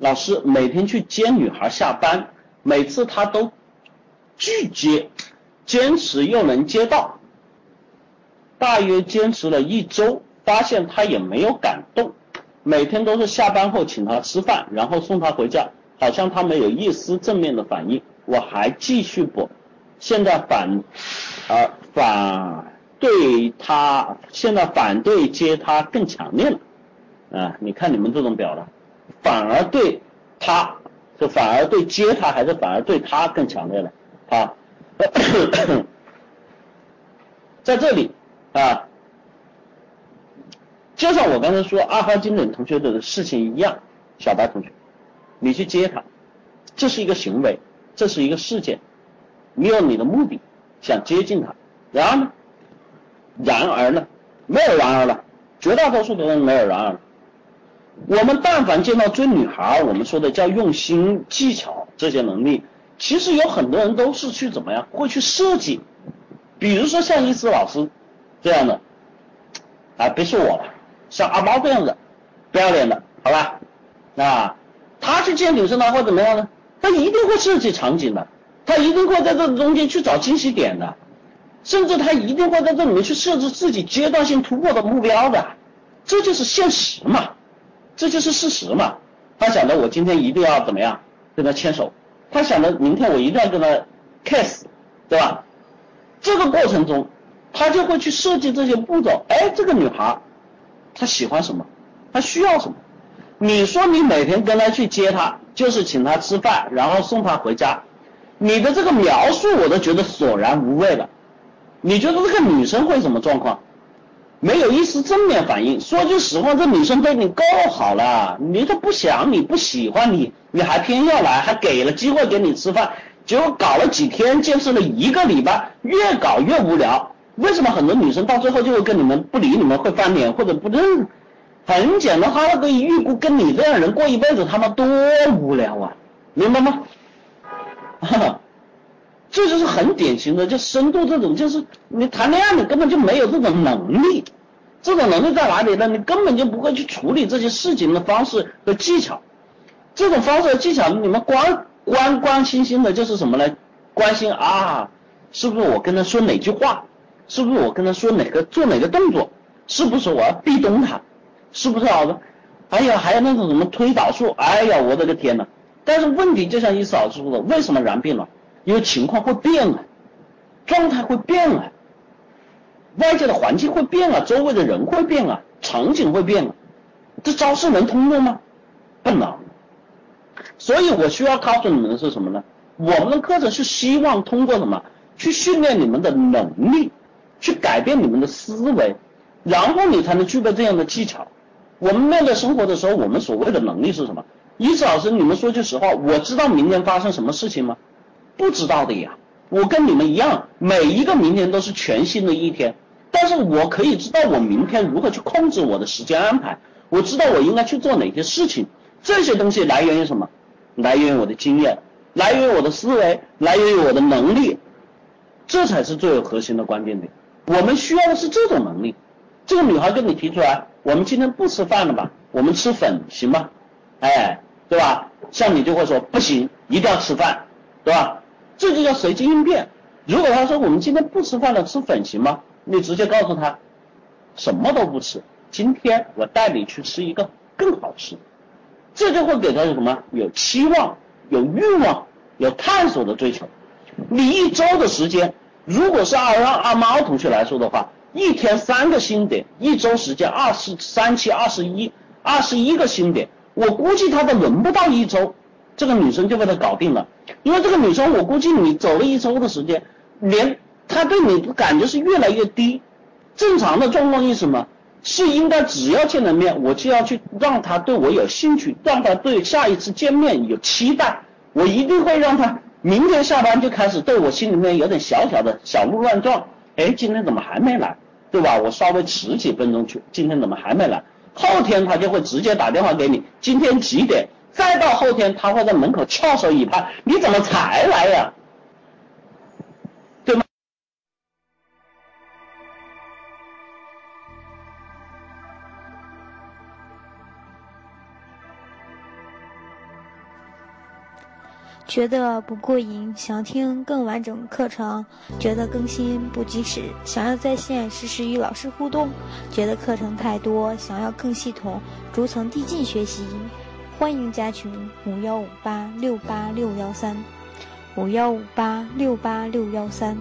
老师每天去接女孩下班，每次他都拒接，坚持又能接到，大约坚持了一周，发现他也没有感动，每天都是下班后请他吃饭，然后送他回家，好像他没有一丝正面的反应，我还继续不，现在反而反。对他现在反对接他更强烈了，啊，你看你们这种表达，反而对他，就反而对接他还是反而对他更强烈了，啊，在这里啊，就像我刚才说二号经典同学的事情一样，小白同学，你去接他，这是一个行为，这是一个事件，你有你的目的，想接近他，然后呢？然而呢，没有然而了，绝大多数的人没有然而。我们但凡见到追女孩，我们说的叫用心、技巧这些能力，其实有很多人都是去怎么样，会去设计。比如说像伊思老师这样的，啊，别说我了，像阿猫这样的，不要脸的，好吧？啊，他去见女生的话怎么样呢？他一定会设计场景的，他一定会在这中间去找惊喜点的。甚至他一定会在这里面去设置自己阶段性突破的目标的，这就是现实嘛，这就是事实嘛。他想着我今天一定要怎么样跟他牵手，他想着明天我一定要跟他 kiss，对吧？这个过程中，他就会去设计这些步骤。哎，这个女孩她喜欢什么？她需要什么？你说你每天跟她去接她，就是请她吃饭，然后送她回家，你的这个描述我都觉得索然无味了。你觉得这个女生会什么状况？没有一丝正面反应。说句实话，这女生对你够好了，你都不想，你不喜欢你，你还偏要来，还给了机会给你吃饭，结果搞了几天，坚持了一个礼拜，越搞越无聊。为什么很多女生到最后就会跟你们不理你们，会翻脸或者不认？很简单，她可以预估跟你这样人过一辈子，他妈多无聊啊，明白吗？哈哈。这就是很典型的，就深度这种，就是你谈恋爱你根本就没有这种能力，这种能力在哪里呢？你根本就不会去处理这些事情的方式和技巧，这种方式和技巧，你们关关关心心的就是什么呢？关心啊，是不是我跟他说哪句话？是不是我跟他说哪个做哪个动作？是不是我要壁咚他？是不是好的？哎呀，还有那种什么推导术？哎呀，我的个天呐！但是问题就像一嫂子说的，为什么然病了？因为情况会变啊，状态会变啊，外界的环境会变啊，周围的人会变啊，场景会变啊，这招式能通用吗？不能。所以我需要告诉你们的是什么呢？我们的课程是希望通过什么？去训练你们的能力，去改变你们的思维，然后你才能具备这样的技巧。我们面对生活的时候，我们所谓的能力是什么？伊思老师，你们说句实话，我知道明天发生什么事情吗？不知道的呀，我跟你们一样，每一个明天都是全新的一天，但是我可以知道我明天如何去控制我的时间安排，我知道我应该去做哪些事情，这些东西来源于什么？来源于我的经验，来源于我的思维，来源于我的能力，这才是最有核心的关键点。我们需要的是这种能力。这个女孩跟你提出来，我们今天不吃饭了吧？我们吃粉行吗？哎，对吧？像你就会说不行，一定要吃饭，对吧？这就叫随机应变。如果他说我们今天不吃饭了，吃粉行吗？你直接告诉他，什么都不吃。今天我带你去吃一个更好吃，这就会给他有什么？有期望、有欲望、有探索的追求。你一周的时间，如果是阿让阿猫同学来说的话，一天三个新点，一周时间二十三七二十一，二十一个新点，我估计他都轮不到一周。这个女生就被他搞定了，因为这个女生，我估计你走了一周的时间，连他对你的感觉是越来越低。正常的状况是什么？是应该只要见了面，我就要去让他对我有兴趣，让他对下一次见面有期待。我一定会让他明天下班就开始对我心里面有点小小的小鹿乱撞。哎，今天怎么还没来？对吧？我稍微迟几分钟去，今天怎么还没来？后天他就会直接打电话给你，今天几点？再到后天，他会在门口翘首以盼，你怎么才来呀？觉得不过瘾，想听更完整课程；觉得更新不及时，想要在线实时与老师互动；觉得课程太多，想要更系统、逐层递进学习。欢迎加群：五幺五八六八六幺三，五幺五八六八六幺三。